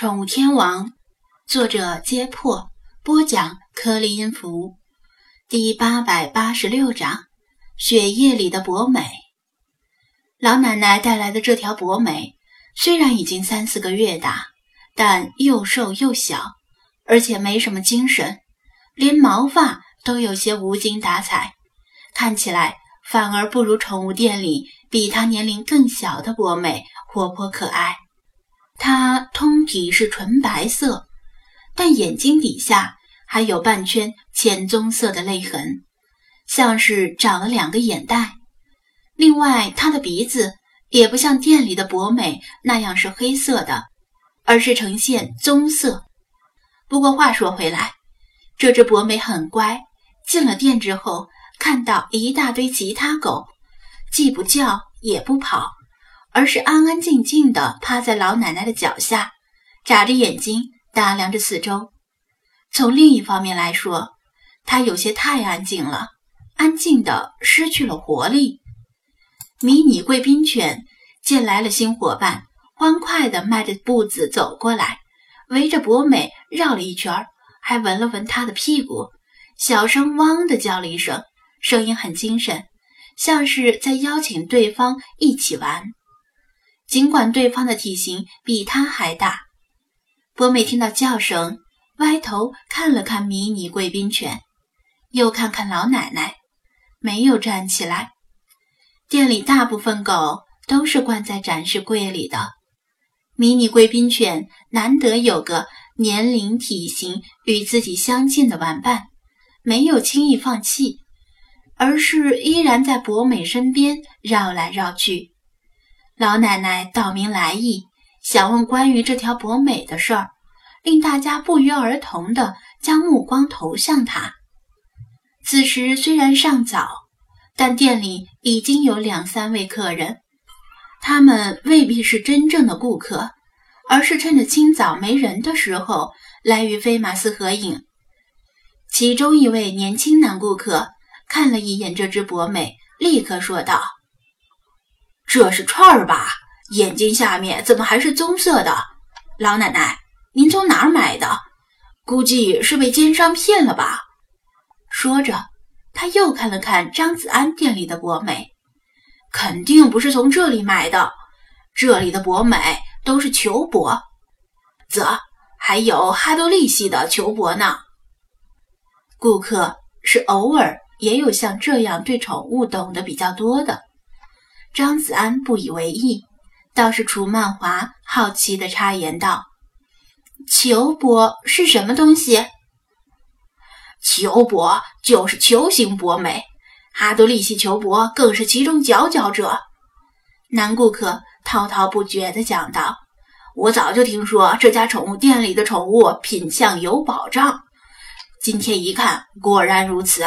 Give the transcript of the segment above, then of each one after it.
宠物天王，作者：揭破，播讲：颗粒音符，第八百八十六章：血液里的博美。老奶奶带来的这条博美，虽然已经三四个月大，但又瘦又小，而且没什么精神，连毛发都有些无精打采，看起来反而不如宠物店里比它年龄更小的博美活泼可爱。它通体是纯白色，但眼睛底下还有半圈浅棕色的泪痕，像是长了两个眼袋。另外，它的鼻子也不像店里的博美那样是黑色的，而是呈现棕色。不过话说回来，这只博美很乖，进了店之后，看到一大堆其他狗，既不叫也不跑。而是安安静静地趴在老奶奶的脚下，眨着眼睛打量着四周。从另一方面来说，它有些太安静了，安静的失去了活力。迷你贵宾犬见来了新伙伴，欢快地迈着步子走过来，围着博美绕了一圈，还闻了闻它的屁股，小声汪的叫了一声，声音很精神，像是在邀请对方一起玩。尽管对方的体型比他还大，博美听到叫声，歪头看了看迷你贵宾犬，又看看老奶奶，没有站起来。店里大部分狗都是关在展示柜里的，迷你贵宾犬难得有个年龄、体型与自己相近的玩伴，没有轻易放弃，而是依然在博美身边绕来绕去。老奶奶道明来意，想问关于这条博美的事儿，令大家不约而同地将目光投向她。此时虽然尚早，但店里已经有两三位客人，他们未必是真正的顾客，而是趁着清早没人的时候来与菲马斯合影。其中一位年轻男顾客看了一眼这只博美，立刻说道。这是串儿吧？眼睛下面怎么还是棕色的？老奶奶，您从哪儿买的？估计是被奸商骗了吧？说着，他又看了看张子安店里的博美，肯定不是从这里买的。这里的博美都是球博，啧，还有哈多利系的球博呢。顾客是偶尔也有像这样对宠物懂得比较多的。张子安不以为意，倒是楚曼华好奇地插言道：“球博是什么东西？”“球博就是球形博美，哈多利西球博更是其中佼佼者。”男顾客滔滔不绝地讲道：“我早就听说这家宠物店里的宠物品相有保障，今天一看，果然如此。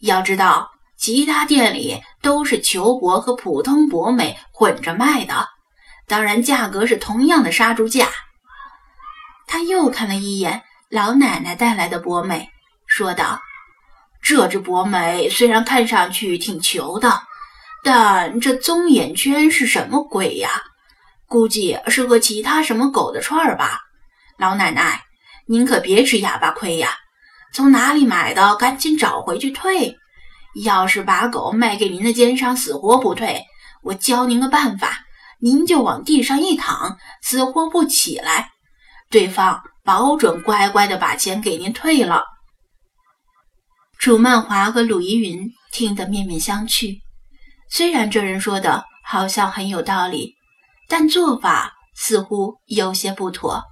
要知道。”其他店里都是球博和普通博美混着卖的，当然价格是同样的杀猪价。他又看了一眼老奶奶带来的博美，说道：“这只博美虽然看上去挺球的，但这棕眼圈是什么鬼呀？估计是和其他什么狗的串儿吧。老奶奶，您可别吃哑巴亏呀！从哪里买的，赶紧找回去退。”要是把狗卖给您的奸商，死活不退，我教您个办法，您就往地上一躺，死活不起来，对方保准乖乖的把钱给您退了。楚曼华和鲁依云听得面面相觑，虽然这人说的好像很有道理，但做法似乎有些不妥。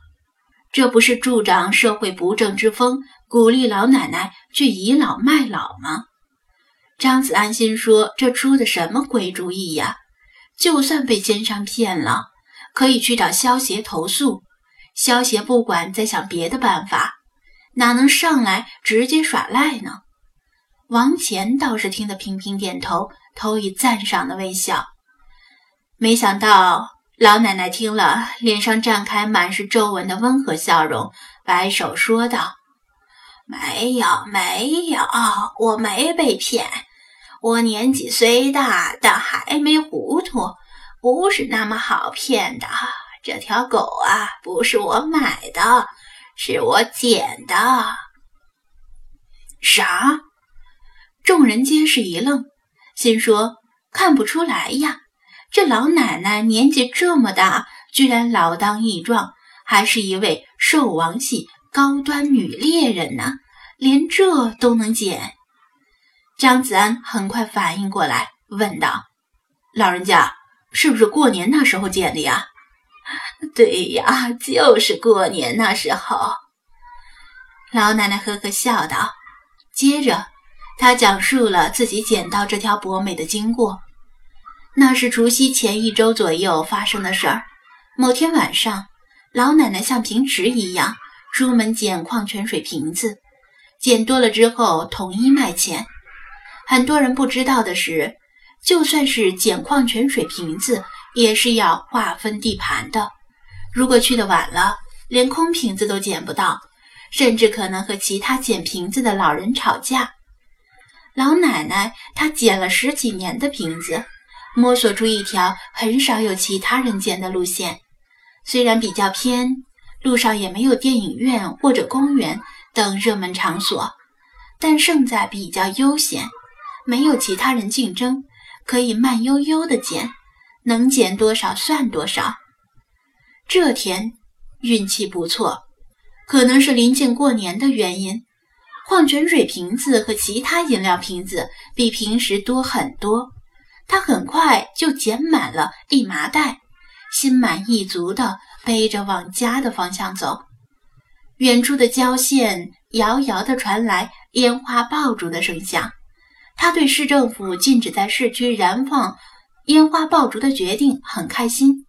这不是助长社会不正之风，鼓励老奶奶去倚老卖老吗？张子安心说：“这出的什么鬼主意呀？就算被奸商骗了，可以去找萧协投诉。萧协不管，再想别的办法，哪能上来直接耍赖呢？”王乾倒是听得频频点头，投以赞赏的微笑。没想到老奶奶听了，脸上绽开满是皱纹的温和笑容，摆手说道：“没有，没有，我没被骗。”我年纪虽大，但还没糊涂，不是那么好骗的。这条狗啊，不是我买的，是我捡的。啥？众人皆是一愣，心说看不出来呀，这老奶奶年纪这么大，居然老当益壮，还是一位兽王系高端女猎人呢，连这都能捡。张子安很快反应过来，问道：“老人家，是不是过年那时候捡的呀？”“ 对呀，就是过年那时候。”老奶奶呵呵笑道。接着，她讲述了自己捡到这条博美的经过。那是除夕前一周左右发生的事儿。某天晚上，老奶奶像平时一样出门捡矿泉水瓶子，捡多了之后统一卖钱。很多人不知道的是，就算是捡矿泉水瓶子，也是要划分地盘的。如果去的晚了，连空瓶子都捡不到，甚至可能和其他捡瓶子的老人吵架。老奶奶她捡了十几年的瓶子，摸索出一条很少有其他人捡的路线。虽然比较偏，路上也没有电影院或者公园等热门场所，但胜在比较悠闲。没有其他人竞争，可以慢悠悠的捡，能捡多少算多少。这天运气不错，可能是临近过年的原因，矿泉水瓶子和其他饮料瓶子比平时多很多。他很快就捡满了一麻袋，心满意足的背着往家的方向走。远处的郊县遥遥的传来烟花爆竹的声响。他对市政府禁止在市区燃放烟花爆竹的决定很开心，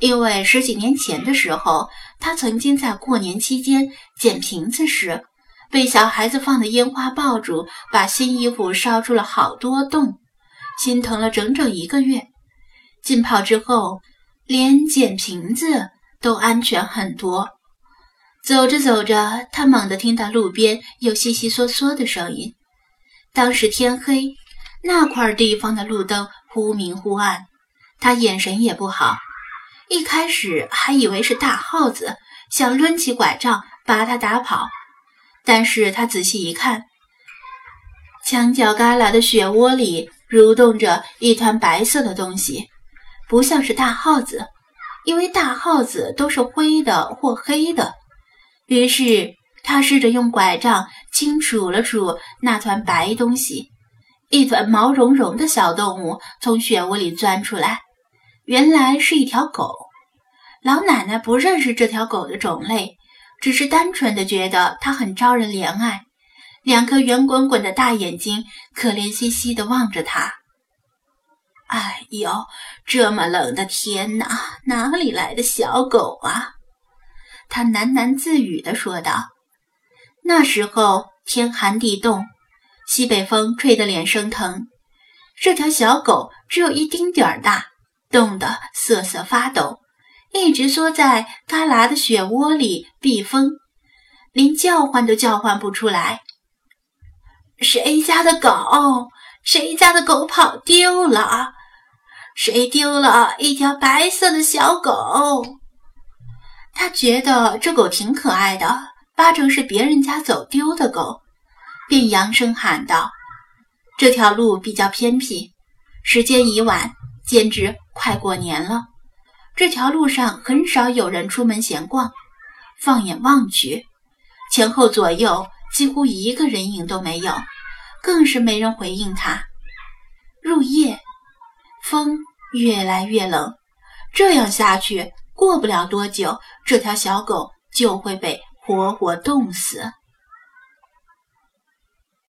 因为十几年前的时候，他曾经在过年期间捡瓶子时，被小孩子放的烟花爆竹把新衣服烧出了好多洞，心疼了整整一个月。浸泡之后，连捡瓶子都安全很多。走着走着，他猛地听到路边有悉悉嗦嗦的声音。当时天黑，那块地方的路灯忽明忽暗，他眼神也不好。一开始还以为是大耗子想抡起拐杖把他打跑，但是他仔细一看，墙角旮旯的雪窝里蠕动着一团白色的东西，不像是大耗子，因为大耗子都是灰的或黑的。于是。他试着用拐杖轻杵了杵那团白东西，一团毛茸茸的小动物从雪窝里钻出来，原来是一条狗。老奶奶不认识这条狗的种类，只是单纯的觉得它很招人怜爱，两颗圆滚滚的大眼睛可怜兮兮地望着他。哎呦，这么冷的天哪，哪里来的小狗啊？他喃喃自语地说道。那时候天寒地冻，西北风吹得脸生疼。这条小狗只有一丁点儿大，冻得瑟瑟发抖，一直缩在旮旯的雪窝里避风，连叫唤都叫唤不出来。谁家的狗？谁家的狗跑丢了？谁丢了一条白色的小狗？他觉得这狗挺可爱的。八成是别人家走丢的狗，便扬声喊道：“这条路比较偏僻，时间已晚，简直快过年了。这条路上很少有人出门闲逛。放眼望去，前后左右几乎一个人影都没有，更是没人回应他。入夜，风越来越冷，这样下去，过不了多久，这条小狗就会被……”活活冻死。